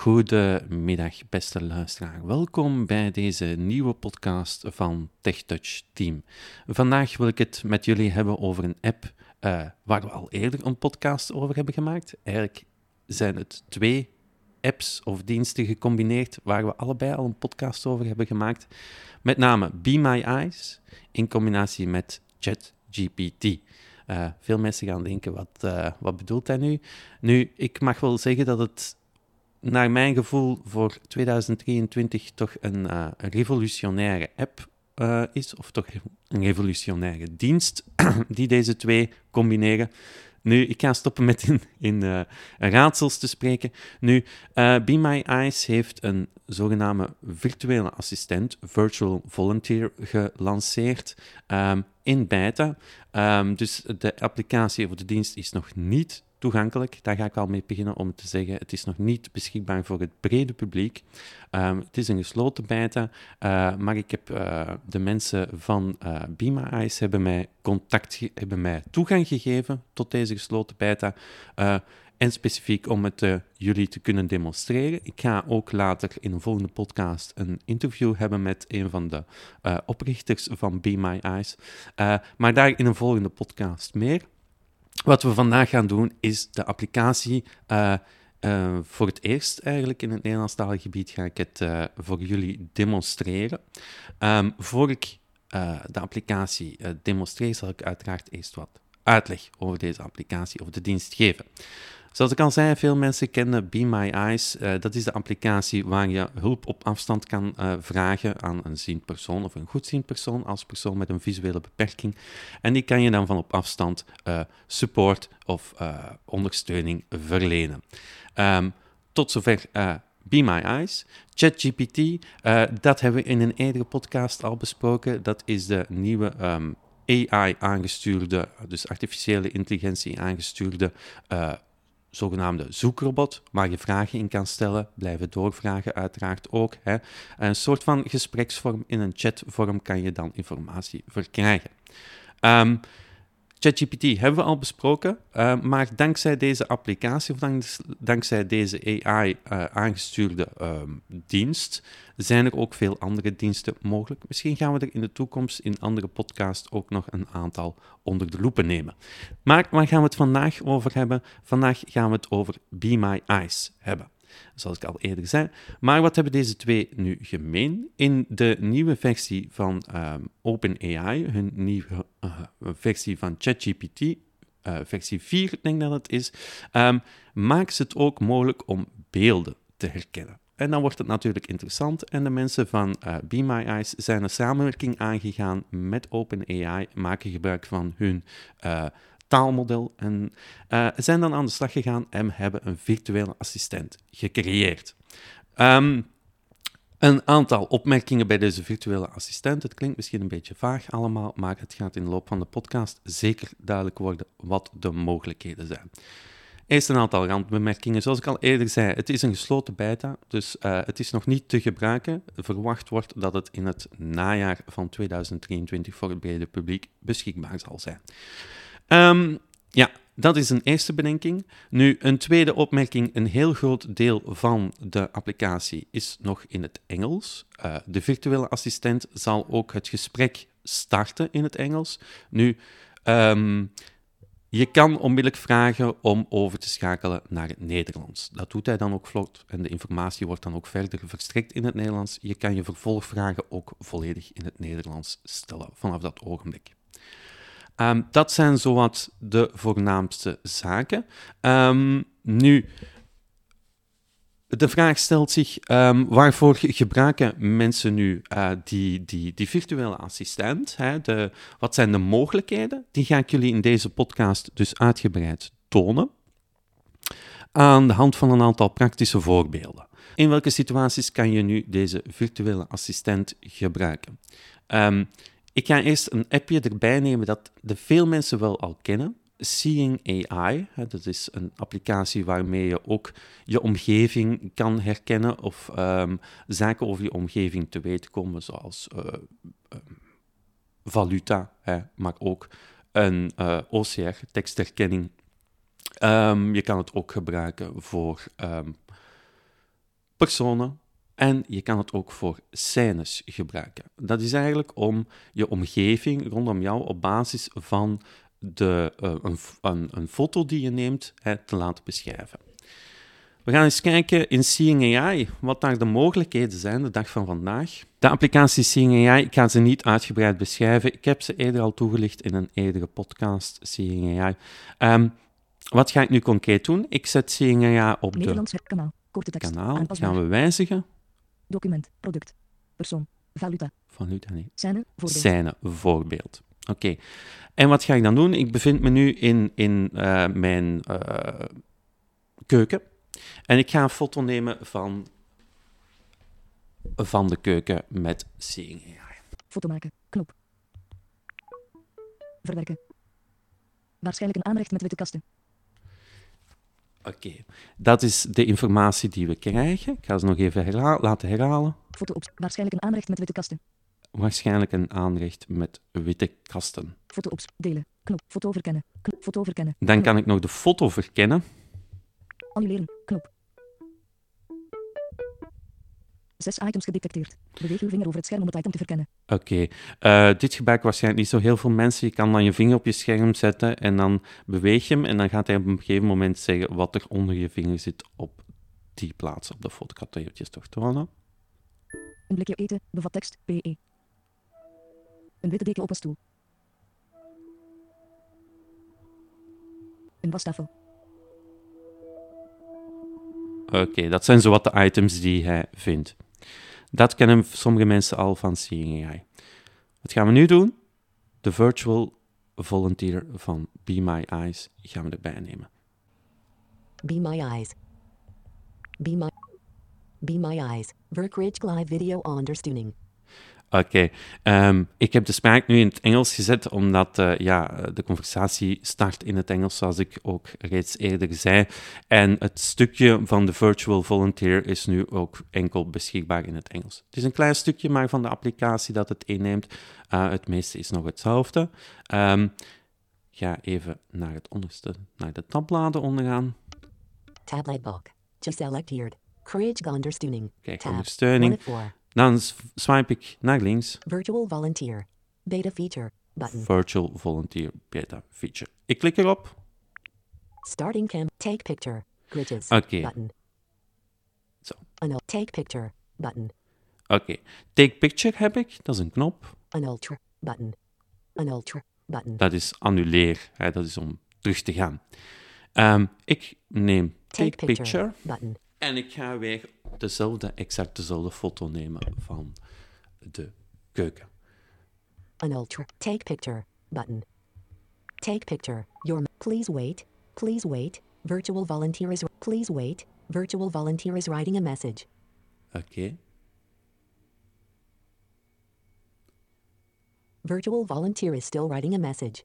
Goedemiddag, beste luisteraar. Welkom bij deze nieuwe podcast van TechTouch Team. Vandaag wil ik het met jullie hebben over een app uh, waar we al eerder een podcast over hebben gemaakt. Eigenlijk zijn het twee apps of diensten gecombineerd waar we allebei al een podcast over hebben gemaakt. Met name Be My Eyes in combinatie met ChatGPT. Uh, veel mensen gaan denken, wat, uh, wat bedoelt hij nu? Nu, ik mag wel zeggen dat het naar mijn gevoel voor 2023 toch een, uh, revolutionaire app uh, is, of toch een revolutionaire dienst die deze twee combineren. Nu, ik ga stoppen met in, in uh, raadsels te spreken. Nu, Be My Eyes heeft een zogenaamde virtuele assistent, Virtual Volunteer, gelanceerd um, in beta. Um, dus de applicatie of de dienst is nog niet toegankelijk. Daar ga ik al mee beginnen om te zeggen, het is nog niet beschikbaar voor het brede publiek. Um, het is een gesloten beta, uh, maar ik heb uh, de mensen van uh, Bima Eyes hebben mij contact, hebben mij toegang gegeven tot deze gesloten beta. en specifiek om het jullie te kunnen demonstreren. Ik ga ook later in een volgende podcast een interview hebben met een van de oprichters van Be My Eyes. maar daar in een volgende podcast meer. Wat we vandaag gaan doen, is de applicatie. Uh, uh, voor het eerst eigenlijk in het Nederlandstalig gebied ga ik het uh, voor jullie demonstreren. Um, voor ik de applicatie demonstreer, zal ik uiteraard eerst wat uitleg over deze applicatie of de dienst geven. Zoals ik al zei, veel mensen kennen Be My Eyes. Uh, dat is de applicatie waar je hulp op afstand kan uh, vragen aan een ziend persoon of een goedziend persoon als persoon met een visuele beperking. En die kan je dan van op afstand uh, support of ondersteuning verlenen. Um, tot zover Be My Eyes. ChatGPT, dat hebben we in een eerdere podcast al besproken. Dat is de nieuwe um, AI-aangestuurde, dus artificiële intelligentie aangestuurde zogenaamde zoekrobot, waar je vragen in kan stellen, blijven doorvragen uiteraard ook. Hè. Een soort van gespreksvorm in een chatvorm kan je dan informatie verkrijgen. Um, ChatGPT hebben we al besproken, uh, maar dankzij deze applicatie of dankzij deze AI-aangestuurde uh, ehm, dienst zijn er ook veel andere diensten mogelijk. Misschien gaan we er in de toekomst in andere podcasts ook nog een aantal onder de loepen nemen. Maar waar gaan we het vandaag over hebben? Vandaag gaan we het over Be My Eyes hebben zoals ik al eerder zei. Maar wat hebben deze twee nu gemeen? In de nieuwe versie van um, OpenAI, hun nieuwe uh, versie van ChatGPT, uh, versie 4 denk dat het is, um, maakt het ook mogelijk om beelden te herkennen. En dan wordt het natuurlijk interessant. En de mensen van uh, Be My Eyes zijn een samenwerking aangegaan met OpenAI, maken gebruik van hun taalmodel en uh, zijn dan aan de slag gegaan en hebben een virtuele assistent gecreëerd. Um, een aantal opmerkingen bij deze virtuele assistent. Het klinkt misschien een beetje vaag allemaal, maar het gaat in de loop van de podcast zeker duidelijk worden wat de mogelijkheden zijn. Eerst een aantal randbemerkingen. Zoals ik al eerder zei, het is een gesloten beta, dus uh, het is nog niet te gebruiken. Verwacht wordt dat het in het najaar van 2023 voor het brede publiek beschikbaar zal zijn. Um, ja, dat is een eerste bedenking. Nu, een tweede opmerking. Een heel groot deel van de applicatie is nog in het Engels. Uh, de virtuele assistent zal ook het gesprek starten in het Engels. Nu, um, je kan onmiddellijk vragen om over te schakelen naar het Nederlands. Dat doet hij dan ook vlot en de informatie wordt dan ook verder verstrekt in het Nederlands. Je kan je vervolgvragen ook volledig in het Nederlands stellen vanaf dat ogenblik. Um, dat zijn zowat de voornaamste zaken. Um, nu, de vraag stelt zich, um, waarvoor gebruiken mensen nu uh, die, die, die virtuele assistent? Hè? De, wat zijn de mogelijkheden? Die ga ik jullie in deze podcast dus uitgebreid tonen. Aan de hand van een aantal praktische voorbeelden. In welke situaties kan je nu deze virtuele assistent gebruiken? Ik ga eerst een appje erbij nemen dat de veel mensen wel al kennen. Seeing AI, dat is een applicatie waarmee je ook je omgeving kan herkennen of um, zaken over je omgeving te weten komen, zoals uh, um, valuta, hè, maar ook een eh, OCR, tekstherkenning. Um, je kan het ook gebruiken voor personen en je kan het ook voor scènes gebruiken. Dat is eigenlijk om je omgeving rondom jou op basis van de, uh, een, een, een, foto die je neemt hè, te laten beschrijven. We gaan eens kijken in Seeing AI wat daar de mogelijkheden zijn de dag van vandaag. De applicatie Seeing AI, ik ga ze niet uitgebreid beschrijven. Ik heb ze eerder al toegelicht in een eerdere podcast, Seeing AI. Um, wat ga ik nu concreet doen? Ik zet Seeing AI op Nederlands kanaal. Gaan we wijzigen. Document. Product. Persoon. Valuta. Valuta niet. Scène. Voorbeeld. Scène, voorbeeld. Oké. En wat ga ik dan doen? Ik bevind me nu in, in uh, mijn uh, keuken. En ik ga een foto nemen van, van de keuken met Seeing AI. Foto maken. Knop. Verwerken. Waarschijnlijk een aanrecht met witte kasten. Oké, okay. dat is de informatie die we krijgen. Ik ga ze nog even herha laten herhalen. Foto op. Waarschijnlijk een aanrecht met witte kasten. Waarschijnlijk een aanrecht met witte kasten. Foto op. Delen. Knop. Foto verkennen. Knop. Foto verkennen. Dan kan ik nog de foto verkennen. Annuleren. Knop. Zes items gedetecteerd. Beweeg uw vinger over het scherm om het item te verkennen. Oké, okay. uh, dit gebruiken waarschijnlijk niet zo heel veel mensen. Je kan dan je vinger op je scherm zetten en dan beweeg je hem en dan gaat hij op een gegeven moment zeggen wat er onder je vinger zit op die plaats op de foto. Ik had dat eventjes toch tonen. Een blikje eten bevat tekst PE. Een witte deken op een stoel. Een wastafel. Oké, okay, dat zijn zowat de items die hij vindt. Dat kennen sommige mensen al van Seeing AI. Wat gaan we nu doen? De virtual volunteer van Be My Eyes gaan we erbij nemen. Be My Eyes. Be My, Be My Eyes. Verkridge live video ondersteuning. Oké, okay. um, ik heb de spraak nu in het Engels gezet, omdat uh, ja, de conversatie start in het Engels, zoals ik ook reeds eerder zei. En het stukje van de Virtual Volunteer is nu ook enkel beschikbaar in het Engels. Het is een klein stukje maar van de applicatie dat het inneemt. Uh, het meeste is nog hetzelfde. Um, ga even naar het onderste, naar de tabbladen onderaan. Tablet book. Geselecteerd. Courage ondersteuning. Kijk, ondersteuning. Dan swipe ik naar links. Virtual Volunteer. Beta Feature. Button. Virtual Volunteer Beta Feature. Ik klik erop. Starting cam. Take picture. Oké. Okay. Button. Zo. An take picture. Button. Oké. Okay. Take picture heb ik. Dat is een knop. An ultra. Button. An ultra. Button. Dat is annuleer. Hè, dat is om terug te gaan. Um, ik neem take, take picture. picture. Button. En ik ga weer dezelfde, exact dezelfde foto nemen van de keuken. An ultra. Take picture. Button. Take picture. Your. Please wait. Please wait. Virtual volunteer is. Please wait. Virtual volunteer is writing a message. Oké. Okay. Virtual volunteer is still writing a message.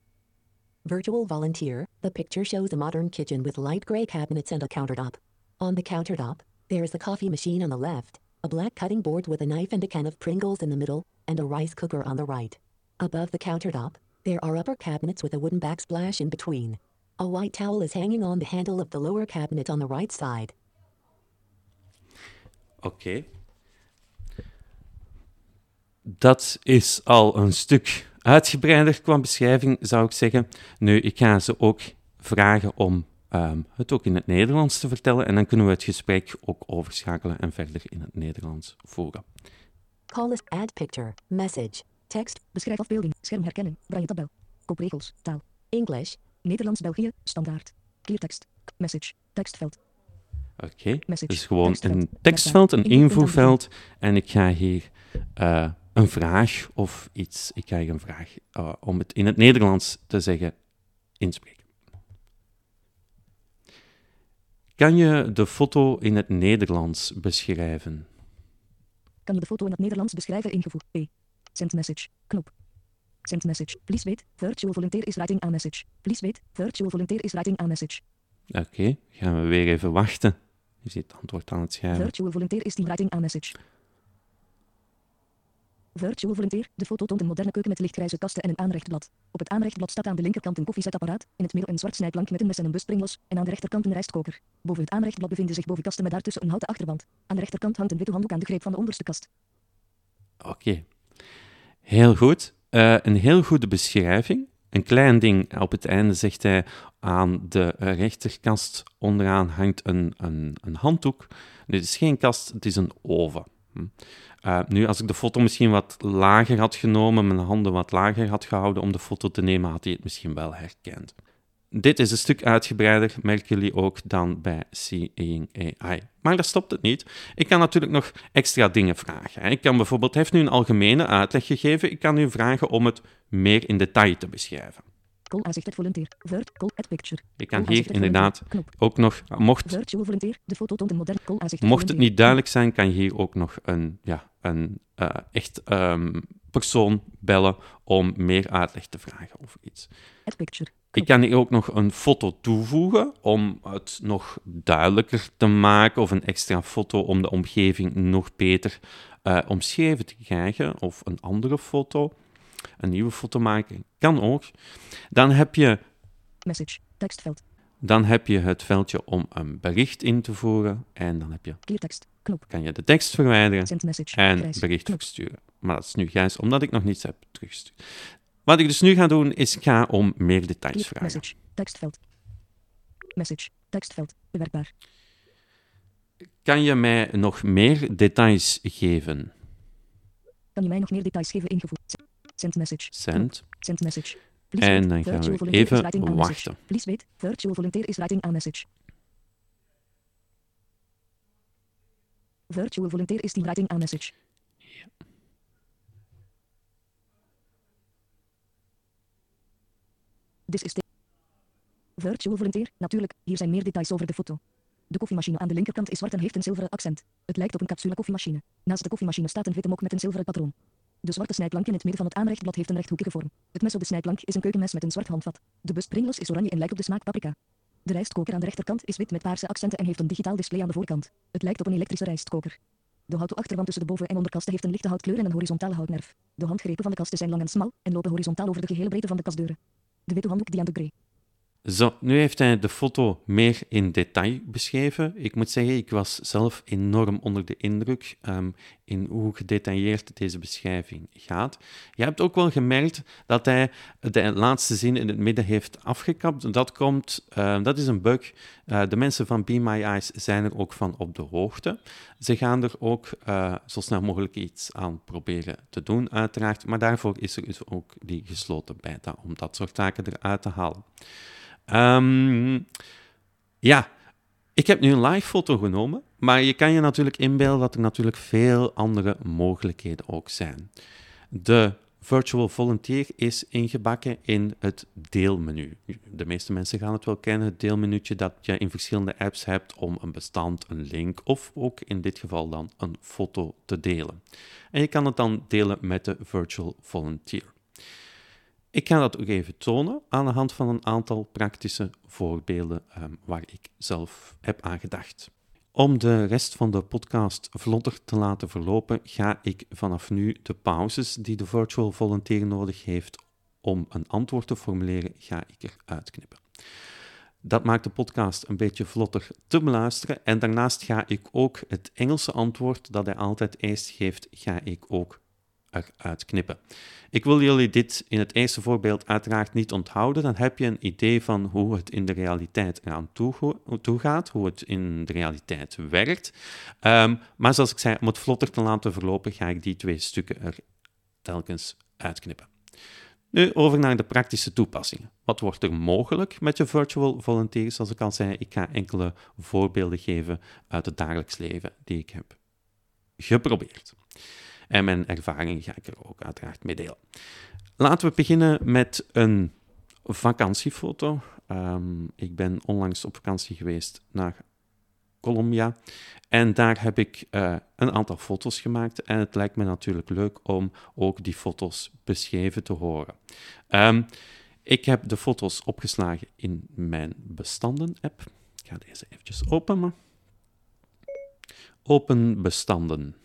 Virtual volunteer. The picture shows a modern kitchen with light gray cabinets and a countertop. On the countertop, there is a coffee machine on the left, a black cutting board with a knife and a can of Pringles in the middle, and a rice cooker on the right. Above the countertop, there are upper cabinets with a wooden backsplash in between. A white towel is hanging on the handle of the lower cabinet on the right side. Oké. Dat is al een stuk uitgebreider qua beschrijving, zou ik zeggen. Nu, ik ga ze ook vragen om um, het ook in het Nederlands te vertellen. En dan kunnen we het gesprek ook overschakelen en verder in het Nederlands voeren. Call is add picture, message, text. Beschrijf afbeelding, schermherkenning, braille tabel, kopregels, taal. English. Nederlands België, standaard. Cleartekst, message, tekstveld. Oké, okay. dus gewoon tekstveld. een tekstveld, een invoerveld. En ik ga hier uh, een vraag of iets, ik krijg een vraag uh, om het in het Nederlands te zeggen, inspreken. Kan je de foto in het Nederlands beschrijven? Kan je de foto in het Nederlands beschrijven ingevoerd? P. Send message. Knop. Send message. Please wait. Virtual volunteer is writing a message. Please wait. Virtual volunteer is writing a message. Oké, okay, gaan we weer even wachten. Je ziet het antwoord aan het schrijven. Virtual volunteer is die writing a message. Virtual Volunteer. De foto toont een moderne keuken met lichtgrijze kasten en een aanrechtblad. Op het aanrechtblad staat aan de linkerkant een koffiezetapparaat, in het midden een zwart snijplank met een mes en een buspringlos, en aan de rechterkant een rijstkoker. Boven het aanrechtblad bevinden zich bovenkasten met daartussen een houten achterwand. Aan de rechterkant hangt een witte handdoek aan de greep van de onderste kast. Oké. Heel goed. Eh, een heel goede beschrijving. Een klein ding op het einde zegt hij aan de rechterkast onderaan hangt een, een, een handdoek. Dit is geen kast, het is een oven. Hm. Uh, nu, als ik de foto misschien wat lager had genomen, mijn handen wat lager had gehouden om de foto te nemen, had hij het misschien wel herkend. Dit is een stuk uitgebreider, merken jullie ook, dan bij Seeing AI. Maar daar stopt het niet. Ik kan natuurlijk nog extra dingen vragen. Ik kan bijvoorbeeld, heeft nu een algemene uitleg gegeven, ik kan u vragen om het meer in detail te beschrijven. Het volunteer. At picture. Ik kan hier inderdaad ook nog, mocht, aanzicht het mocht het niet duidelijk zijn, kan je hier ook nog een, ja, een eh, echt ehm, persoon bellen om meer uitleg te vragen over iets. Picture. Ik kan hier ook nog een foto toevoegen om het nog duidelijker te maken, of een extra foto om de omgeving nog beter eh, omschreven te krijgen, of een andere foto, een nieuwe foto maken, kan ook. Dan heb je, Message. Tekstveld. dan heb je het veldje om een bericht in te voeren, en dan heb je, Cleartekst. Knop. kan je de tekst verwijderen Send message. en Grijs. bericht Knop. versturen. Maar dat is nu grijs, omdat ik nog niets heb teruggestuurd. Wat ik dus nu ga doen, is ga om meer details Clear. vragen. Message. Tekstveld. Message. Tekstveld. Bewerkbaar. Kan je mij nog meer details geven? Kan je mij nog meer details geven ingevoerd? Send message. Send. Send message. En wait, dan gaan we even wachten. Please wait. Virtual volunteer is writing a message. Virtual volunteer is team writing a message. This is the Virtual volunteer. Natuurlijk, hier zijn meer details over de foto. De koffiemachine aan de linkerkant is zwart en heeft een zilveren accent. Het lijkt op een capsule koffiemachine. Naast de koffiemachine staat een witte mok met een zilveren patroon. De zwarte snijplank in het midden van het aanrechtblad heeft een rechthoekige vorm. Het mes op de snijplank is een keukenmes met een zwart handvat. De bus is oranje en lijkt op de smaak paprika. De rijstkoker aan de rechterkant is wit met paarse accenten en heeft een digitaal display aan de voorkant. Het lijkt op een elektrische rijstkoker. De houten achterwand tussen de boven- en onderkasten heeft een lichte houtkleur en een horizontale houtnerf. De handgrepen van de kasten zijn lang en smal en lopen horizontaal over de gehele breedte van de kastdeuren. De witte handdoek die aan de grey. Zo, nu heeft hij de foto meer in detail beschreven. Ik moet zeggen, ik was zelf enorm onder de indruk ehm, in hoe gedetailleerd deze beschrijving gaat. Je hebt ook wel gemerkt dat hij de laatste zin in het midden heeft afgekapt. Dat komt, eh, dat is een bug. Eh, de mensen van Be My Eyes zijn er ook van op de hoogte. Ze gaan er ook eh, zo snel mogelijk iets aan proberen te doen, uiteraard. Maar daarvoor is er dus ook die gesloten beta om dat soort taken eruit te halen. Ehm, ja, ik heb nu een live foto genomen, maar je kan je natuurlijk inbeelden dat er natuurlijk veel andere mogelijkheden ook zijn. De virtual volunteer is ingebakken in het deelmenu. De meeste mensen gaan het wel kennen, het deelmenuutje dat je in verschillende apps hebt om een bestand, een link of ook in dit geval dan een foto te delen. En je kan het dan delen met de virtual volunteer. Ik ga dat ook even tonen aan de hand van een aantal praktische voorbeelden ehm, waar ik zelf heb aan gedacht. Om de rest van de podcast vlotter te laten verlopen, ga ik vanaf nu de pauzes die de virtual volunteer nodig heeft om een antwoord te formuleren, ga ik eruit knippen. Dat maakt de podcast een beetje vlotter te beluisteren. En daarnaast ga ik ook het Engelse antwoord dat hij altijd eerst geeft, ga ik ook eruit knippen. Ik wil jullie dit in het eerste voorbeeld uiteraard niet onthouden. Dan heb je een idee van hoe het in de realiteit eraan toe, gaat, hoe het in de realiteit werkt. Ehm, maar zoals ik zei, om het vlotter te laten verlopen, ga ik die twee stukken er telkens uitknippen. Nu over naar de praktische toepassingen. Wat wordt er mogelijk met je virtual volunteer? Zoals ik al zei, ik ga enkele voorbeelden geven uit het dagelijks leven die ik heb geprobeerd. En mijn ervaring ga ik er ook uiteraard mee delen. Laten we beginnen met een vakantiefoto. Ehm, ik ben onlangs op vakantie geweest naar Colombia. En daar heb ik eh, een aantal foto's gemaakt. En het lijkt me natuurlijk leuk om ook die foto's beschreven te horen. Ehm, ik heb de foto's opgeslagen in mijn bestanden-app. Ik ga deze eventjes openen. Open bestanden.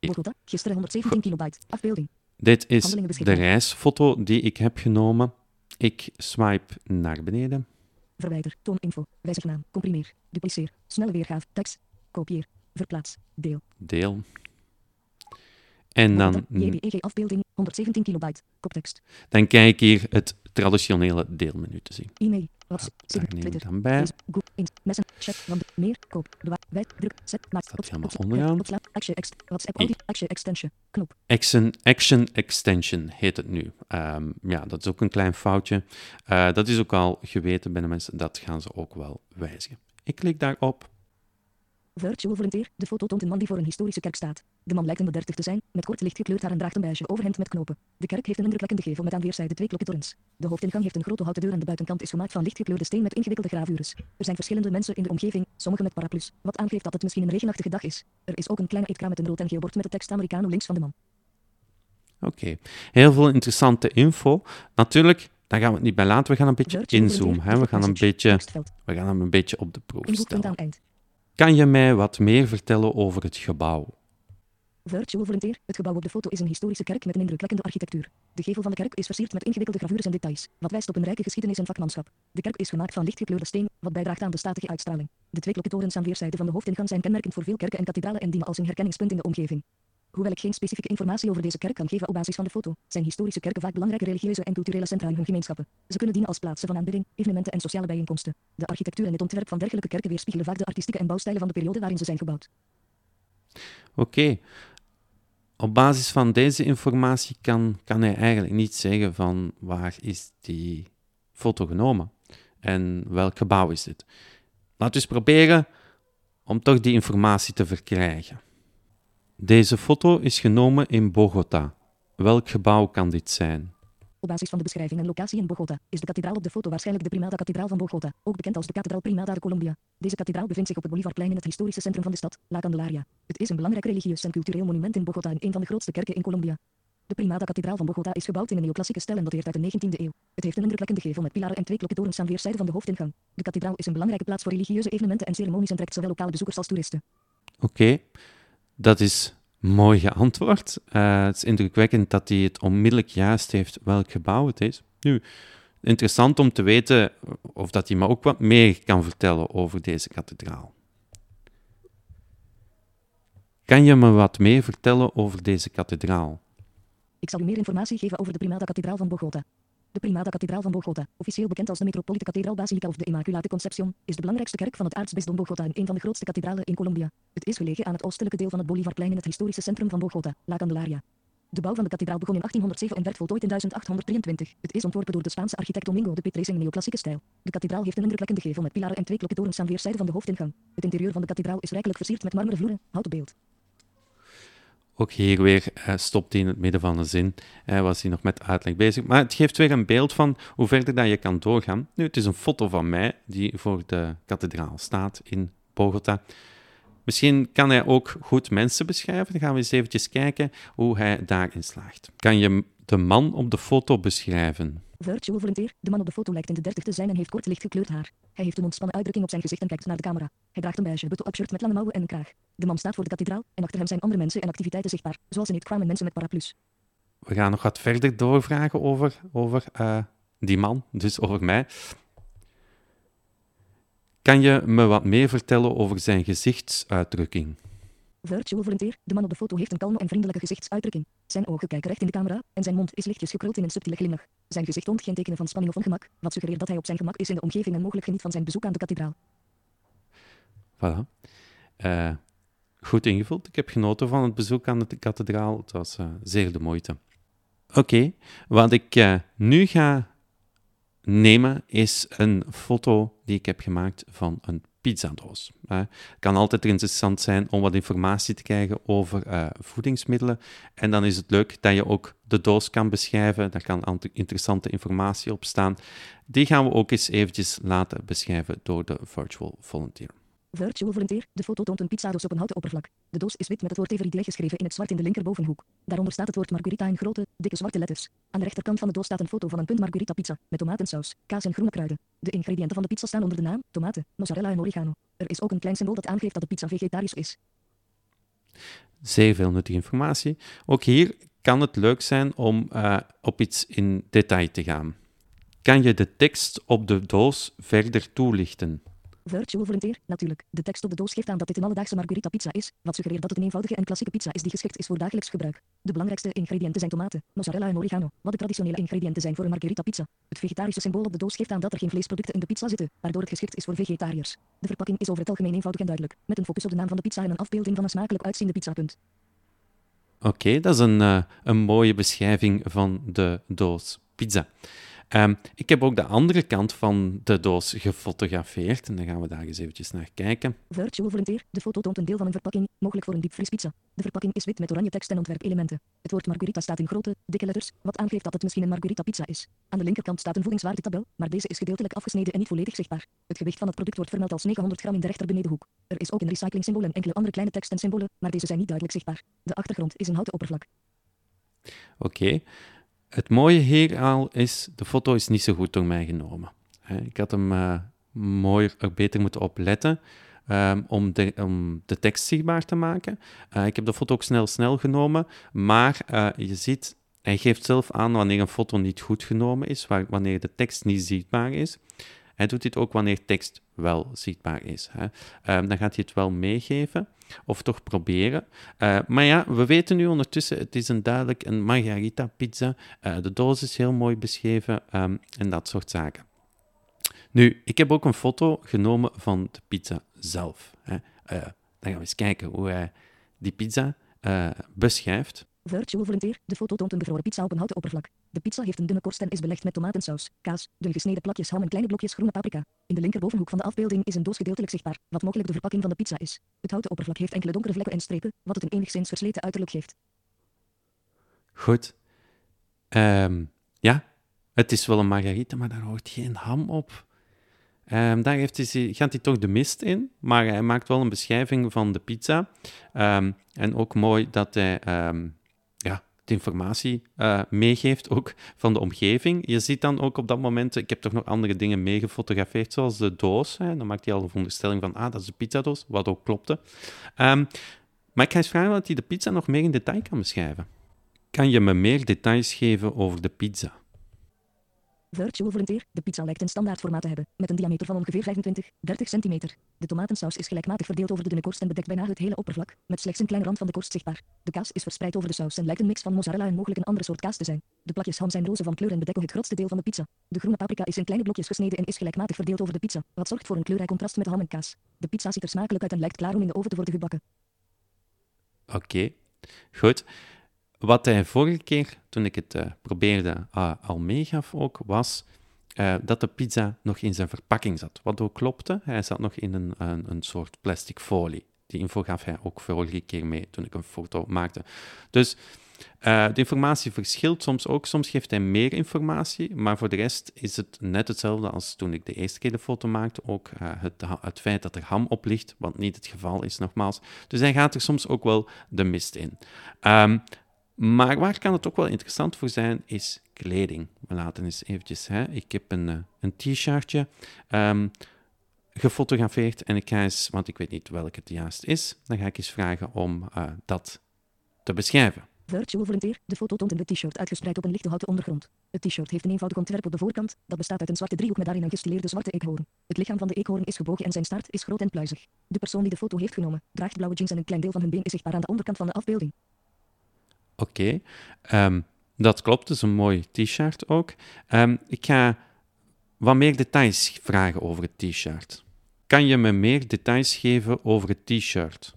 Bogota, gisteren 117 kilobyte. Afbeelding. Dit is de reisfoto die ik heb genomen. Ik swipe naar beneden. Verwijder. Toon info. Wijzig naam. Comprimeer. Dupliceer. Snelle weergave. Tekst. Kopieer. Verplaats. Deel. Deel. En dan, JPEG afbeelding. 117 kilobyte. Koptekst. dan krijg ik hier het traditionele deelmenu te zien. E-mail. Ik Twitter. dan bij. Messen. Chat. Want. Meer. Koop. Bewaar. Wijd. Druk. Zet. Maak. Staat helemaal onderaan. Action. Ext. WhatsApp. I. Audio. Action. Extension. Knop. Action, Action Extension heet het nu. Ehm, ja, dat is ook een klein foutje. Eh, dat is ook al geweten bij de mensen. Dat gaan ze ook wel wijzigen. Ik klik daarop. Virtual volunteer. De foto toont een man die voor een historische kerk staat. De man lijkt in de dertig te zijn, met kort lichtgekleurd haar en draagt een beige overhemd met knopen. De kerk heeft een indrukwekkende gevel met aan weerszijden twee klokkentorens. De hoofdingang heeft een grote houten deur en de buitenkant is gemaakt van lichtgekleurde steen met ingewikkelde gravures. Er zijn verschillende mensen in de omgeving, sommigen met paraplu's, wat aangeeft dat het misschien een regenachtige dag is. Er is ook een kleine eetkraam met een rood en geel bord met de tekst Americano links van de man. Oké, heel veel interessante info. Natuurlijk, daar gaan we het niet bij laten. We gaan een beetje inzoomen. Hè. We, gaan een beetje, we gaan hem een beetje op de proef stellen. Kan je mij wat meer vertellen over het gebouw? Virtual volunteer. Het gebouw op de foto is een historische kerk met een indrukwekkende architectuur. De gevel van de kerk is versierd met ingewikkelde gravures en details, wat wijst op een rijke geschiedenis en vakmanschap. De kerk is gemaakt van lichtgekleurde steen, wat bijdraagt aan de statige uitstraling. De twee klokkentorens aan weerszijden van de hoofdingang zijn kenmerkend voor veel kerken en kathedralen en dienen als een herkenningspunt in de omgeving. Hoewel ik geen specifieke informatie over deze kerk kan geven op basis van de foto, zijn historische kerken vaak belangrijke religieuze en culturele centra in hun gemeenschappen. Ze kunnen dienen als plaatsen van aanbidding, evenementen en sociale bijeenkomsten. De architectuur en het ontwerp van dergelijke kerken weerspiegelen vaak de artistieke en bouwstijlen van de periode waarin ze zijn gebouwd. Oké. Op basis van deze informatie kan, kan hij eigenlijk niet zeggen van waar is die foto genomen en welk gebouw is dit. Laten we eens proberen om toch die informatie te verkrijgen. Deze foto is genomen in Bogota. Welk gebouw kan dit zijn? Op basis van de beschrijving en locatie in Bogota is de kathedraal op de foto waarschijnlijk de Primada-kathedraal van Bogota, ook bekend als de kathedraal Primada de Colombia. Deze kathedraal bevindt zich op het Bolivarplein in het historische centrum van de stad, La Candelaria. Het is een belangrijk religieus en cultureel monument in Bogota en een van de grootste kerken in Colombia. De Primada-kathedraal van Bogota is gebouwd in een neoclassieke stijl en dateert uit de 19e eeuw. Het heeft een indrukwekkende gevel met pilaren en twee klokkentorens aan weerszijden van de hoofdingang. De kathedraal is een belangrijke plaats voor religieuze evenementen en ceremonies en trekt zowel lokale bezoekers als toeristen. Oké, dat is mooi geantwoord. Eh, het is indrukwekkend dat hij het onmiddellijk juist heeft welk gebouw het is. Nu, interessant om te weten of dat hij me ook wat meer kan vertellen over deze kathedraal. Kan je me wat meer vertellen over deze kathedraal? Ik zal u meer informatie geven over de Primada-kathedraal van Bogota. De Primada-kathedraal van Bogota, officieel bekend als de Metropolite Basilica of de Immaculate Concepción, is de belangrijkste kerk van het aartsbisdom Bogota en een van de grootste kathedralen in Colombia. Het is gelegen aan het oostelijke deel van het Bolivarplein in het historische centrum van Bogota, La Candelaria. De bouw van de kathedraal begon in 1807 en werd voltooid in 1823. Het is ontworpen door de Spaanse architect Domingo de Petres in neoclassieke stijl. De kathedraal heeft een indrukwekkende gevel met pilaren en twee klokkentorens aan weerszijden van de hoofdingang. Het interieur van de kathedraal is rijkelijk versierd met marmeren vloeren, houten beeld. Ook hier weer eh, stopt hij in het midden van een zin. Hij was hier nog met uitleg bezig. Maar het geeft weer een beeld van hoe verder dat je kan doorgaan. Nu, het is een foto van mij die voor de kathedraal staat in Bogota. Misschien kan hij ook goed mensen beschrijven. Dan gaan we eens eventjes kijken hoe hij daarin slaagt. Kan je de man op de foto beschrijven? Virtual volunteer. De man op de foto lijkt in de dertig te zijn en heeft kort lichtgekleurd haar. Hij heeft een ontspannen uitdrukking op zijn gezicht en kijkt naar de camera. Hij draagt een beige button-up shirt met lange mouwen en een kraag. De man staat voor de kathedraal en achter hem zijn andere mensen en activiteiten zichtbaar, zoals een eetkraam en mensen met paraplu's. We gaan nog wat verder doorvragen over, over eh, die man, dus over mij. Kan je me wat meer vertellen over zijn gezichtsuitdrukking? Virtual volunteer. De man op de foto heeft een kalme en vriendelijke gezichtsuitdrukking. Zijn ogen kijken recht in de camera en zijn mond is lichtjes gekruld in een subtiele glimlach. Zijn gezicht toont geen tekenen van spanning of ongemak, wat suggereert dat hij op zijn gemak is in de omgeving en mogelijk geniet van zijn bezoek aan de kathedraal. Voilà. Eh, goed ingevuld. Ik heb genoten van het bezoek aan de kathedraal. Het was eh, zeer de moeite. Oké, wat ik eh, nu ga nemen is een foto die ik heb gemaakt van een pizzadoos. Het kan altijd interessant zijn om wat informatie te krijgen over eh, voedingsmiddelen. En dan is het leuk dat je ook de doos kan beschrijven. Daar kan ant- interessante informatie op staan. Die gaan we ook eens eventjes laten beschrijven door de virtual volunteer. Virtual volunteer. De foto toont een pizzadoos op een houten oppervlak. De doos is wit met het woord Everidley geschreven in het zwart in de linkerbovenhoek. Daaronder staat het woord Margarita in grote, dikke zwarte letters. Aan de rechterkant van de doos staat een foto van een punt Margarita pizza met tomatensaus, kaas en groene kruiden. De ingrediënten van de pizza staan onder de naam, tomaten, mozzarella en oregano. Er is ook een klein symbool dat aangeeft dat de pizza vegetarisch is. Zeer veel nuttige informatie. Ook hier kan het leuk zijn om uh, op iets in detail te gaan. Kan je de tekst op de doos verder toelichten? Virtual volunteer, natuurlijk. De tekst op de doos geeft aan dat dit een alledaagse margarita pizza is, wat suggereert dat het een eenvoudige en klassieke pizza is die geschikt is voor dagelijks gebruik. De belangrijkste ingrediënten zijn tomaten, mozzarella en oregano, wat de traditionele ingrediënten zijn voor een margarita pizza. Het vegetarische symbool op de doos geeft aan dat er geen vleesproducten in de pizza zitten, waardoor het geschikt is voor vegetariërs. De verpakking is over het algemeen eenvoudig en duidelijk, met een focus op de naam van de pizza en een afbeelding van een smakelijk uitziende pizzapunt. Oké, dat is een, uh, een mooie beschrijving van de doos pizza. Um, ik heb ook de andere kant van de doos gefotografeerd en dan gaan we daar eens eventjes naar kijken. Virtual Volunteer. De foto toont een deel van een verpakking, mogelijk voor een diepvriespizza. De verpakking is wit met oranje tekst en ontwerpelementen. Het woord margarita staat in grote, dikke letters, wat aangeeft dat het misschien een margarita pizza is. Aan de linkerkant staat een voedingswaardetabel, maar deze is gedeeltelijk afgesneden en niet volledig zichtbaar. Het gewicht van het product wordt vermeld als 900 gram in de rechterbenedenhoek. Er is ook een recyclingsymbool en enkele andere kleine tekst en symbolen, maar deze zijn niet duidelijk zichtbaar. De achtergrond is een houten oppervlak. Oké. Okay. Het mooie hier al is, de foto is niet zo goed door mij genomen. Ik had hem uh, mooier, beter moeten opletten um, om, de, om de tekst zichtbaar te maken. Uh, ik heb de foto ook snel snel genomen, maar uh, je ziet, hij geeft zelf aan wanneer een foto niet goed genomen is, wanneer de tekst niet zichtbaar is. Hij doet dit ook wanneer tekst wel zichtbaar is. Hè. Um, dan gaat hij het wel meegeven, of toch proberen. Uh, maar ja, we weten nu ondertussen, het is een duidelijk een margarita pizza. Uh, de doos is heel mooi beschreven um, en dat soort zaken. Nu, ik heb ook een foto genomen van de pizza zelf. Hè. Uh, dan gaan we eens kijken hoe hij die pizza beschrijft. Virtual volunteer. De foto toont een bevroren pizza op een houten oppervlak. De pizza heeft een dunne korst en is belegd met tomatensaus, kaas, dun gesneden plakjes ham en kleine blokjes groene paprika. In de linkerbovenhoek van de afbeelding is een doos gedeeltelijk zichtbaar, wat mogelijk de verpakking van de pizza is. Het houten oppervlak heeft enkele donkere vlekken en strepen, wat het een enigszins versleten uiterlijk geeft. Goed. Um, ja, het is wel een margarita, maar daar hoort geen ham op. Um, daar heeft hij, gaat hij toch de mist in, maar hij maakt wel een beschrijving van de pizza. Um, en ook mooi dat hij informatie uh, meegeeft, ook van de omgeving. Je ziet dan ook op dat moment, ik heb toch nog andere dingen meegefotografeerd, zoals de doos. Hè. Dan maakt hij al een veronderstelling van, ah, dat is de pizzadoos, wat ook klopte. Um, maar ik ga eens vragen wat hij de pizza nog meer in detail kan beschrijven. Kan je me meer details geven over de pizza? Virtual Volunteer. De pizza lijkt een standaardformaat te hebben, met een diameter van ongeveer 25, 30 centimeter. De tomatensaus is gelijkmatig verdeeld over de dunne korst en bedekt bijna het hele oppervlak, met slechts een kleine rand van de korst zichtbaar. De kaas is verspreid over de saus en lijkt een mix van mozzarella en mogelijk een andere soort kaas te zijn. De plakjes ham zijn roze van kleur en bedekken het grootste deel van de pizza. De groene paprika is in kleine blokjes gesneden en is gelijkmatig verdeeld over de pizza, wat zorgt voor een kleurrijk contrast met de ham en kaas. De pizza ziet er smakelijk uit en lijkt klaar om in de oven te worden gebakken. Oké, goed. Wat hij vorige keer, toen ik het uh, probeerde, uh, al meegaf ook, was uh, dat de pizza nog in zijn verpakking zat. Wat ook klopte, hij zat nog in een, een, soort plastic folie. Die info gaf hij ook vorige keer mee toen ik een foto maakte. Dus de informatie verschilt soms ook. Soms geeft hij meer informatie, maar voor de rest is het net hetzelfde als toen ik de eerste keer de foto maakte. Ook het, het, feit dat er ham op ligt, wat niet het geval is, nogmaals. Dus hij gaat er soms ook wel de mist in. Um, maar waar kan het ook wel interessant voor zijn, is kleding. We laten eens eventjes, hè. ik heb een, eh, een t-shirtje um, gefotografeerd en ik ga eens, want ik weet niet welke het juist is, dan ga ik eens vragen om uh, dat te beschrijven. Virtual Volunteer. De foto toont een t-shirt uitgespreid op een lichte houten ondergrond. Het t-shirt heeft een eenvoudig ontwerp op de voorkant, dat bestaat uit een zwarte driehoek met daarin een gestileerde zwarte eekhoorn. Het lichaam van de eekhoorn is gebogen en zijn staart is groot en pluizig. De persoon die de foto heeft genomen, draagt blauwe jeans en een klein deel van hun been is zichtbaar aan de onderkant van de afbeelding. Oké, okay. um, dat klopt. Is een mooi t-shirt ook. Um, ik ga wat meer details vragen over het t-shirt. Kan je me meer details geven over het t-shirt?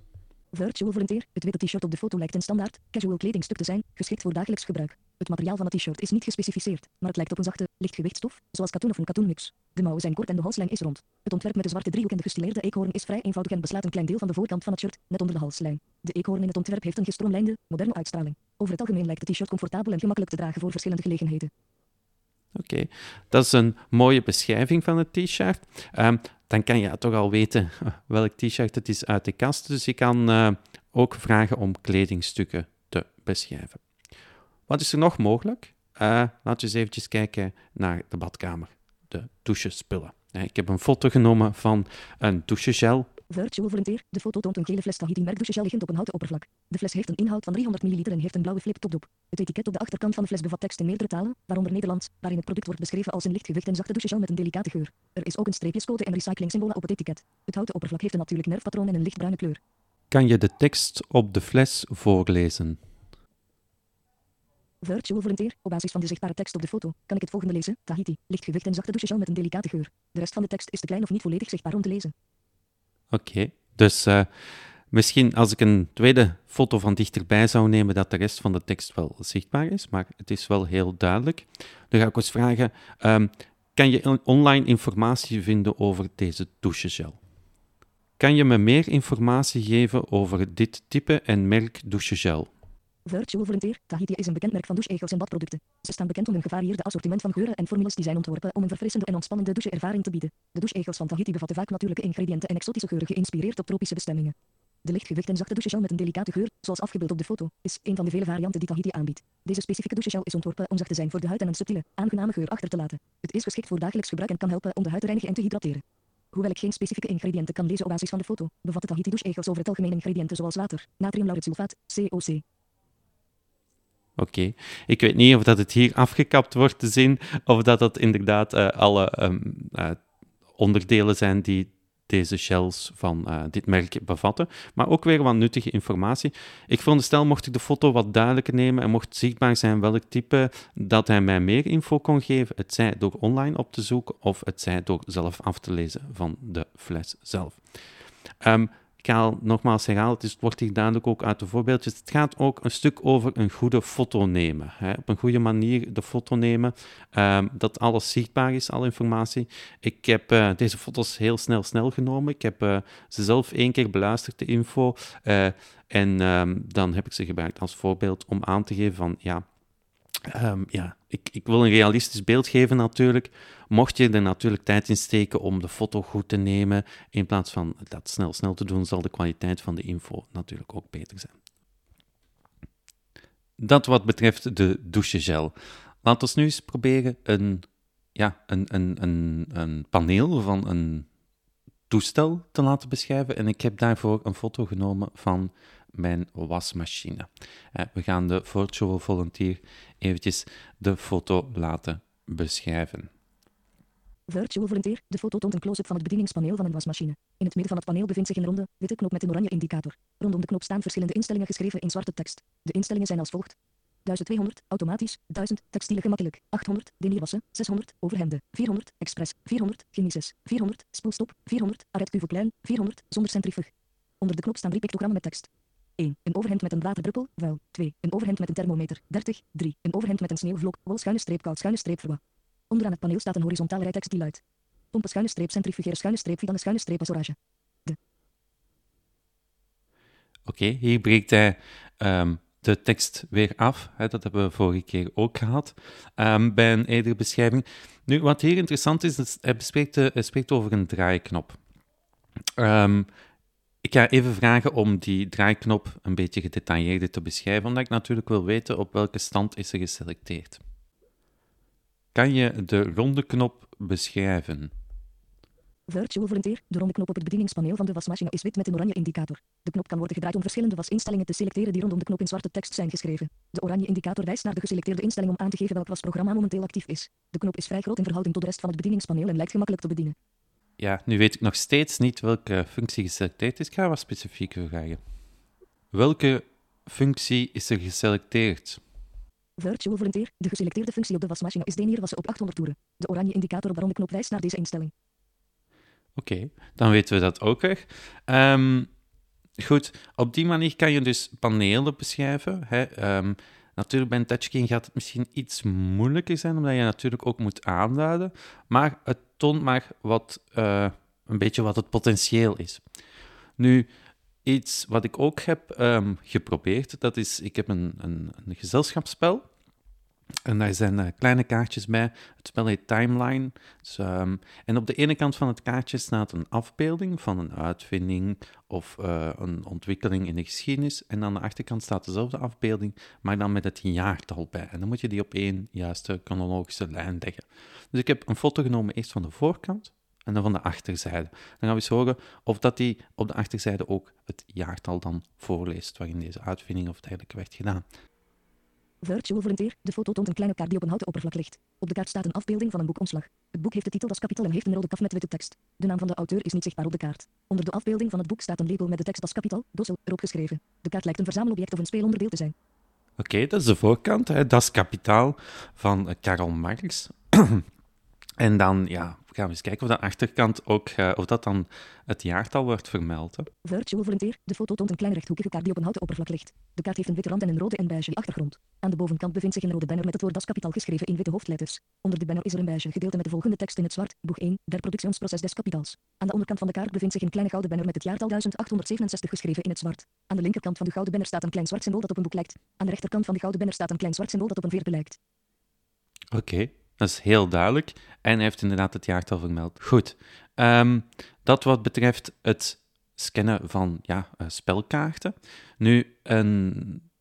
Virtual Volunteer. Het witte t-shirt op de foto lijkt een standaard, casual kledingstuk te zijn, geschikt voor dagelijks gebruik. Het materiaal van het t-shirt is niet gespecificeerd, maar het lijkt op een zachte, lichtgewicht stof, zoals katoen of een katoenmuts. De mouwen zijn kort en de halslijn is rond. Het ontwerp met de zwarte driehoek en de gestileerde eekhoorn is vrij eenvoudig en beslaat een klein deel van de voorkant van het shirt, net onder de halslijn. De eekhoorn in het ontwerp heeft een gestroomlijnde, moderne uitstraling. Over het algemeen lijkt het t-shirt comfortabel en gemakkelijk te dragen voor verschillende gelegenheden. Oké, dat is een mooie beschrijving van het t-shirt. Um, dan kan je toch al weten welk t-shirt het is uit de kast. Dus je kan uh, ook vragen om kledingstukken te beschrijven. Wat is er nog mogelijk? Uh, laten we eens eventjes kijken naar de badkamer, de douchespullen. Ik heb een foto genomen van een douchegel Virtual volunteer. De foto toont een gele fles Tahiti merk douchegel liggend op een houten oppervlak. De fles heeft een inhoud van 300 ml en heeft een blauwe flip topdop. Het etiket op de achterkant van de fles bevat tekst in meerdere talen, waaronder Nederlands, waarin het product wordt beschreven als een lichtgewicht en zachte douchegel met een delicate geur. Er is ook een streepjescode en recyclingsymbolen op het etiket. Het houten oppervlak heeft een natuurlijk nerfpatroon en een lichtbruine kleur. Kan je de tekst op de fles voorlezen? Virtual volunteer. Op basis van de zichtbare tekst op de foto kan ik het volgende lezen. Tahiti. Lichtgewicht en zachte douchegel met een delicate geur. De rest van de tekst is te klein of niet volledig zichtbaar om te lezen. Oké, dus eh, misschien als ik een tweede foto van dichterbij zou nemen, dat de rest van de tekst wel zichtbaar is, maar het is wel heel duidelijk. Dan ga ik eens vragen, ehm, kan je on- online informatie vinden over deze douchegel? Kan je me meer informatie geven over dit type en merk douchegel? Virtual volunteer. Tahiti is een bekend merk van doucheegels en badproducten. Ze staan bekend om hun gevarieerde assortiment van geuren en formules die zijn ontworpen om een verfrissende en ontspannende doucheervaring te bieden. De doucheegels van Tahiti bevatten vaak natuurlijke ingrediënten en exotische geuren geïnspireerd op tropische bestemmingen. De lichtgewicht en zachte douchegel met een delicate geur, zoals afgebeeld op de foto, is een van de vele varianten die Tahiti aanbiedt. Deze specifieke douchegel is ontworpen om zacht te zijn voor de huid en een subtiele, aangename geur achter te laten. Het is geschikt voor dagelijks gebruik en kan helpen om de huid te reinigen en te hydrateren. Hoewel ik geen specifieke ingrediënten kan lezen op basis van de foto, bevatten Tahiti doucheegels over het algemeen ingrediënten zoals water, natriumlauretsulfaat, COC, Oké, ik weet niet of dat het hier afgekapt wordt te zien, of dat het inderdaad eh, alle ehm, eh, onderdelen zijn die deze shells van eh, dit merk bevatten. Maar ook weer wat nuttige informatie. Ik veronderstel, mocht ik de foto wat duidelijker nemen en mocht zichtbaar zijn welk type, dat hij mij meer info kon geven. Het zij door online op te zoeken, of het zij door zelf af te lezen van de fles zelf. Ehm, ik ga nogmaals herhalen, het, is, wordt hier duidelijk ook uit de voorbeeldjes. Het gaat ook een stuk over een goede foto nemen. Hè. Op een goede manier de foto nemen, ehm, dat alles zichtbaar is, alle informatie. Ik heb eh, deze foto's heel snel, snel genomen. Ik heb eh, ze zelf één keer beluisterd, de info. eh, en ehm, dan heb ik ze gebruikt als voorbeeld om aan te geven van, ja, Ehm, ja, ik, ik wil een realistisch beeld geven natuurlijk. Mocht je er natuurlijk tijd in steken om de foto goed te nemen, in plaats van dat snel, snel te doen, zal de kwaliteit van de info natuurlijk ook beter zijn. Dat wat betreft de douchegel. Laten we nu eens proberen een, ja, een, een, een, een paneel van een toestel te laten beschrijven. En ik heb daarvoor een foto genomen van mijn wasmachine. Eh, we gaan de virtual volunteer eventjes de foto laten beschrijven. Virtual volunteer. De foto toont een close-up van het bedieningspaneel van een wasmachine. In het midden van het paneel bevindt zich een ronde, witte knop met een oranje indicator. Rondom de knop staan verschillende instellingen geschreven in zwarte tekst. De instellingen zijn als volgt. 1200, automatisch, 1000, textiele gemakkelijk, 800, denierwassen, 600, overhemden, 400, express, 400, chemises, 400, spoelstop, 400, arret klein, 400, zonder centrifug. Onder de knop staan drie pictogrammen met tekst. 1. Een overhemd met een waterdruppel, vuil. 2. Een overhemd met een thermometer, 30. 3. Een overhemd met een sneeuwvlok, wol schuine streep koud schuine streep verwa. Onderaan het paneel staat een horizontale rij tekst die luidt. Pompen schuine streep centrifugeren schuine streep vidan schuine streep assorage. Oké, hier breekt hij ehm, de tekst weer af. Dat hebben we vorige keer ook gehad ehm, bij een eerdere beschrijving. Nu, wat hier interessant is, is hij, eh, spreekt over een draaiknop. Ehm, ik ga even vragen om die draaiknop een beetje gedetailleerder te beschrijven, omdat ik natuurlijk wil weten op welke stand is er geselecteerd. Kan je de ronde knop beschrijven? Virtual volunteer. De ronde knop op het bedieningspaneel van de wasmachine is wit met een oranje indicator. De knop kan worden gedraaid om verschillende wasinstellingen te selecteren die rondom de knop in zwarte tekst zijn geschreven. De oranje indicator wijst naar de geselecteerde instelling om aan te geven welk wasprogramma momenteel actief is. De knop is vrij groot in verhouding tot de rest van het bedieningspaneel en lijkt gemakkelijk te bedienen. Ja, nu weet ik nog steeds niet welke functie geselecteerd is. Ik ga wat specifieker vragen. Welke functie is er geselecteerd? Virtual volunteer. De geselecteerde functie op de wasmachine is denierwassen op 800 toeren. De oranje indicator op de knop wijst naar deze instelling. Oké, dan weten we dat ook weer. Ehm, goed, op die manier kan je dus panelen beschrijven. Hè. Ehm, natuurlijk, bij een touchscreen gaat het misschien iets moeilijker zijn, omdat je natuurlijk ook moet aanduiden. Maar het toont maar wat, eh, een beetje wat het potentieel is. Nu, iets wat ik ook heb ehm, geprobeerd, dat is, ik heb een, een, een gezelschapsspel. En daar zijn eh, kleine kaartjes bij. Het spel heet Timeline. Dus, ehm, en op de ene kant van het kaartje staat een afbeelding van een uitvinding of eh, een ontwikkeling in de geschiedenis. En aan de achterkant staat dezelfde afbeelding, maar dan met het jaartal bij. En dan moet je die op één juiste chronologische lijn leggen. Dus ik heb een foto genomen eerst van de voorkant, en dan van de achterzijde. Dan gaan we eens horen of dat hij op de achterzijde ook het jaartal dan voorleest waarin deze uitvinding of dergelijke werd gedaan. Virtual Volunteer. De foto toont een kleine kaart die op een houten oppervlak ligt. Op de kaart staat een afbeelding van een boekomslag. Het boek heeft de titel Das Kapital en heeft een rode kaf met witte tekst. De naam van de auteur is niet zichtbaar op de kaart. Onder de afbeelding van het boek staat een label met de tekst Das Kapital, Dossel, erop geschreven. De kaart lijkt een verzamelobject of een speelonderdeel te zijn. Oké, dat is de voorkant, hè, Das Kapitaal van eh, Karl Marx. en dan ja, gaan we eens kijken of de achterkant ook, eh, of dat dan het jaartal wordt vermeld. Hè. Virtual Volunteer. De foto toont een kleine rechthoekige kaart die op een houten oppervlak ligt. De kaart heeft een witte rand en een rode en beige achtergrond. Aan de bovenkant bevindt zich een rode banner met het woord Das Kapital geschreven in witte hoofdletters. Onder de banner is er een beige gedeelte met de volgende tekst in het zwart. Boeg 1. Der productionsproces des kapitals. Aan de onderkant van de kaart bevindt zich een kleine gouden banner met het jaartal 1867 geschreven in het zwart. Aan de linkerkant van de gouden banner staat een klein zwart symbool dat op een boek lijkt. Aan de rechterkant van de gouden banner staat een klein zwart symbool dat op een veer lijkt. Oké, dat is heel duidelijk. En hij heeft inderdaad het jaartal vermeld. Goed. Ehm, dat wat betreft het scannen van ja, eh, spelkaarten. Nu, een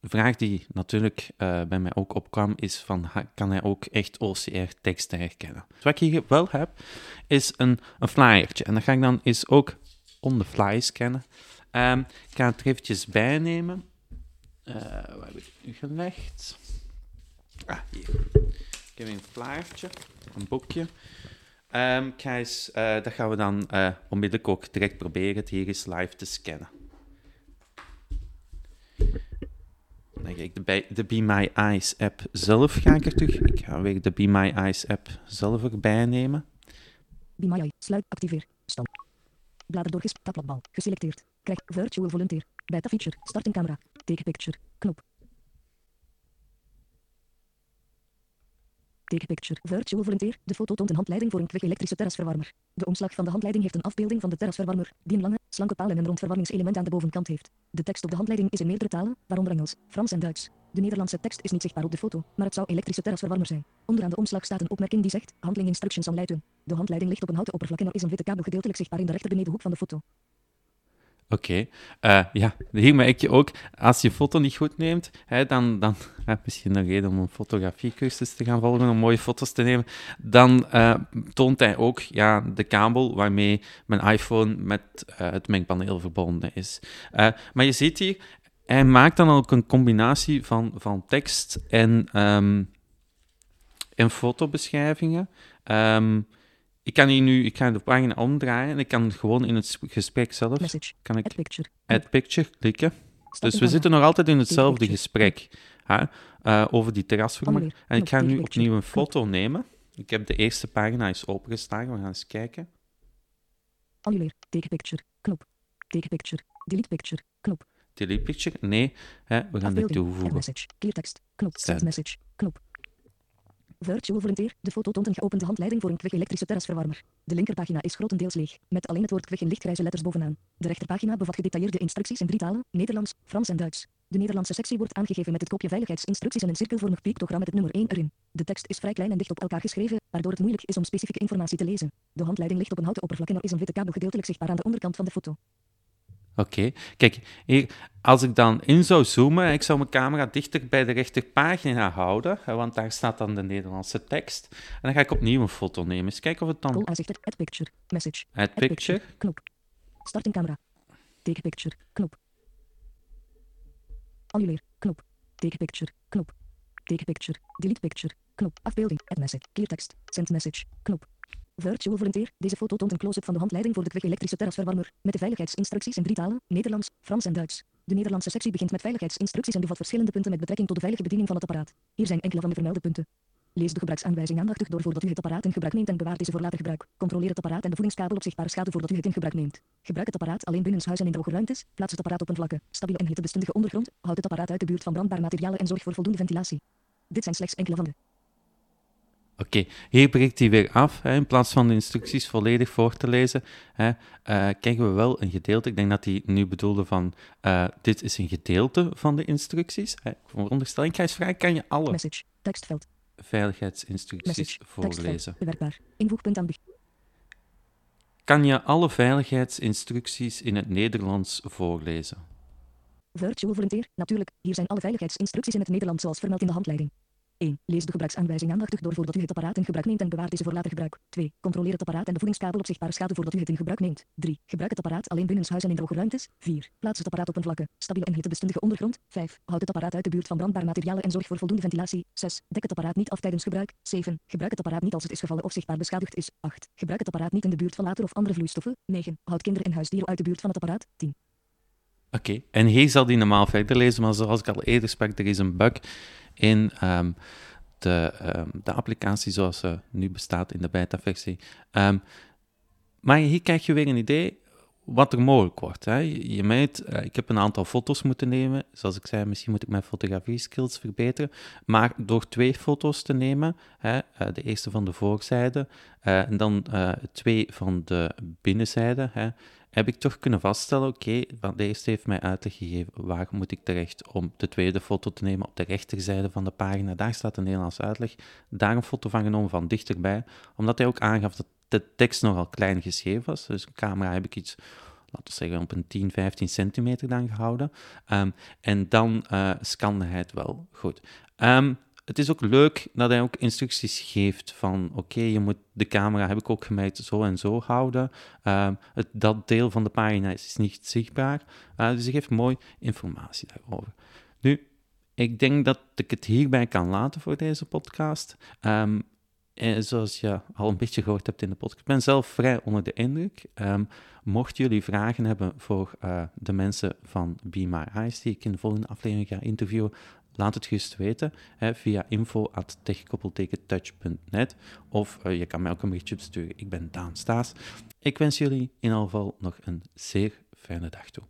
vraag die natuurlijk eh, bij mij ook opkwam, is van, kan hij ook echt OCR-teksten herkennen? Dus wat ik hier wel heb, is een, een flyertje. En dat ga ik dan eens ook on the fly scannen. Ehm, ik ga het er eventjes bij nemen. Eh, waar heb ik het nu gelegd? Ah, hier. Ik heb een flyertje, een boekje. Eh, dat gaan we dan eh, onmiddellijk ook direct proberen, het hier eens live te scannen. Dan ga ik de, de Be My Eyes app zelf ga ik er terug. Ik ga weer de Be My Eyes app zelf erbij nemen. Be My Eye. Sluit. Activeer. Stand. Blader doorges. Tabbladbal. Geselecteerd. Krijg. Virtual Volunteer. Beta feature. Start in camera. Take picture. Knop. Take picture. Virtual Volunteer. De foto toont een handleiding voor een quick elektrische terrasverwarmer. De omslag van de handleiding heeft een afbeelding van de terrasverwarmer, die een lange, slanke paal en een rond verwarmingselement aan de bovenkant heeft. De tekst op de handleiding is in meerdere talen, waaronder Engels, Frans en Duits. De Nederlandse tekst is niet zichtbaar op de foto, maar het zou elektrische terrasverwarmer zijn. Onderaan de omslag staat een opmerking die zegt, handling instructions on. De handleiding ligt op een houten oppervlak en er is een witte kabel gedeeltelijk zichtbaar in de rechterbenedenhoek van de foto. Oké, Eh, ja, hier merk je ook, als je foto niet goed neemt, hè, dan, dan hè, misschien een reden om een fotografiecursus te gaan volgen, om mooie foto's te nemen, dan eh, toont hij ook ja, de kabel waarmee mijn iPhone met eh, het mengpaneel verbonden is. Maar je ziet hier, hij maakt dan ook een combinatie van, van tekst en, ehm, en fotobeschrijvingen. Ehm, ik kan hier nu, ik ga de pagina omdraaien en ik kan gewoon in het gesprek zelf, Message. kan ik Add picture. Add Picture klikken. Dus we zitten nog altijd in hetzelfde gesprek hè, eh, over die terrasverwarmer. Annuleer. En ik ga nu opnieuw een foto nemen. Ik heb de eerste pagina eens opengeslagen. We gaan eens kijken. Annuleer. Take picture. Knop. Take picture. Delete picture. Knop. Delete Picture? Nee, hè, we gaan dit toevoegen. message. Clear. Knop. Send message. Knop. Virtual Volunteer. De foto toont een geopende handleiding voor een quick elektrische terrasverwarmer. De linkerpagina is grotendeels leeg, met alleen het woord quick in lichtgrijze letters bovenaan. De rechterpagina bevat gedetailleerde instructies in drie talen, Nederlands, Frans en Duits. De Nederlandse sectie wordt aangegeven met het kopje veiligheidsinstructies en een cirkelvormig pictogram met het nummer 1 erin. De tekst is vrij klein en dicht op elkaar geschreven, waardoor het moeilijk is om specifieke informatie te lezen. De handleiding ligt op een houten oppervlak en er is een witte kabel gedeeltelijk zichtbaar aan de onderkant van de foto. Oké, kijk, hier, als ik dan in zou zoomen, ik zou mijn camera dichter bij de rechterpagina houden, want daar staat dan de Nederlandse tekst. En dan ga ik opnieuw een foto nemen. Eens kijken of het dan... Add picture. Message. Add Picture. Knop. Start in camera. Take picture. Knop. Annuleer. Knop. Take picture. Knop. Take picture. Delete picture. Knop. Afbeelding. Add message. Clear. Send message. Knop. Virtual Volunteer. Deze foto toont een close-up van de handleiding voor de quick elektrische terrasverwarmer. Met de veiligheidsinstructies in drie talen, Nederlands, Frans en Duits. De Nederlandse sectie begint met veiligheidsinstructies en bevat verschillende punten met betrekking tot de veilige bediening van het apparaat. Hier zijn enkele van de vermelde punten. Lees de gebruiksaanwijzing aandachtig door voordat u het apparaat in gebruik neemt en bewaar deze voor later gebruik. Controleer het apparaat en de voedingskabel op zichtbare schade voordat u het in gebruik neemt. Gebruik het apparaat alleen binnenshuis en in droge ruimtes. Plaats het apparaat op een vlakke, stabiele en hittebestendige ondergrond. Houd het apparaat uit de buurt van brandbare materialen en zorg voor voldoende ventilatie. Dit zijn slechts enkele van de Oké, hier breekt hij weer af. Hè, in plaats van de instructies volledig voor te lezen, hè, eh, krijgen we wel een gedeelte. Ik denk dat hij nu bedoelde van, eh, dit is een gedeelte van de instructies. Hè. Veronderstel, ik ga eens vragen, kan je alle message, tekstveld, veiligheidsinstructies message, voorlezen? tekstveld, bewerkbaar, invoegpunt aan begin. Kan je alle veiligheidsinstructies in het Nederlands voorlezen? Virtual Volunteer, natuurlijk, hier zijn alle veiligheidsinstructies in het Nederlands zoals vermeld in de handleiding. 1. Lees de gebruiksaanwijzing aandachtig door voordat u het apparaat in gebruik neemt en bewaart deze voor later gebruik. 2. Controleer het apparaat en de voedingskabel op zichtbare schade voordat u het in gebruik neemt. 3. Gebruik het apparaat alleen binnenshuis en in droge ruimtes. 4. Plaats het apparaat op een vlakke, stabiele en hittebestendige ondergrond. 5. Houd het apparaat uit de buurt van brandbare materialen en zorg voor voldoende ventilatie. 6. Dek het apparaat niet af tijdens gebruik. 7. Gebruik het apparaat niet als het is gevallen of zichtbaar beschadigd is. 8. Gebruik het apparaat niet in de buurt van water of andere vloeistoffen. 9. Houd kinderen en huisdieren uit de buurt van het apparaat. 10. Oké, en hier zal die normaal verder lezen, maar zoals ik al eerder sprak, er is een bug in ehm, de, ehm, de applicatie zoals ze nu bestaat in de beta-versie. Ehm, maar hier krijg je weer een idee wat er mogelijk wordt. Hè. Je meet, eh, ik heb een aantal foto's moeten nemen. Zoals ik zei, misschien moet ik mijn fotografie-skills verbeteren. Maar door twee foto's te nemen, hè, eh, de eerste van de voorzijde eh, en dan twee van de binnenzijde, hè, heb ik toch kunnen vaststellen, oké, want de eerste heeft mij uitleg gegeven waar moet ik terecht om de tweede foto te nemen op de rechterzijde van de pagina. Daar staat een Nederlands uitleg. Daar een foto van genomen van dichterbij, omdat hij ook aangaf dat de tekst nogal klein geschreven was. Dus een camera heb ik iets, laten we zeggen, op een 10, 15 centimeter dan gehouden. Ehm, en dan uh, scande hij het wel goed. Ehm, het is ook leuk dat hij ook instructies geeft van oké, je moet de camera, heb ik ook gemerkt, zo en zo houden. Ehm, dat deel van de pagina is niet zichtbaar. Uh, dus hij geeft mooi informatie daarover. Nu, ik denk dat ik het hierbij kan laten voor deze podcast. Um, en zoals je al een beetje gehoord hebt in de podcast, ik ben zelf vrij onder de indruk. Um, mocht jullie vragen hebben voor uh, de mensen van Be My Eyes, die ik in de volgende aflevering ga interviewen, laat het gerust weten hè, via info.techkoppeltekentouch.net of uh, je kan mij ook een berichtje sturen. Ik ben Daan Staes. Ik wens jullie in ieder geval nog een zeer fijne dag toe.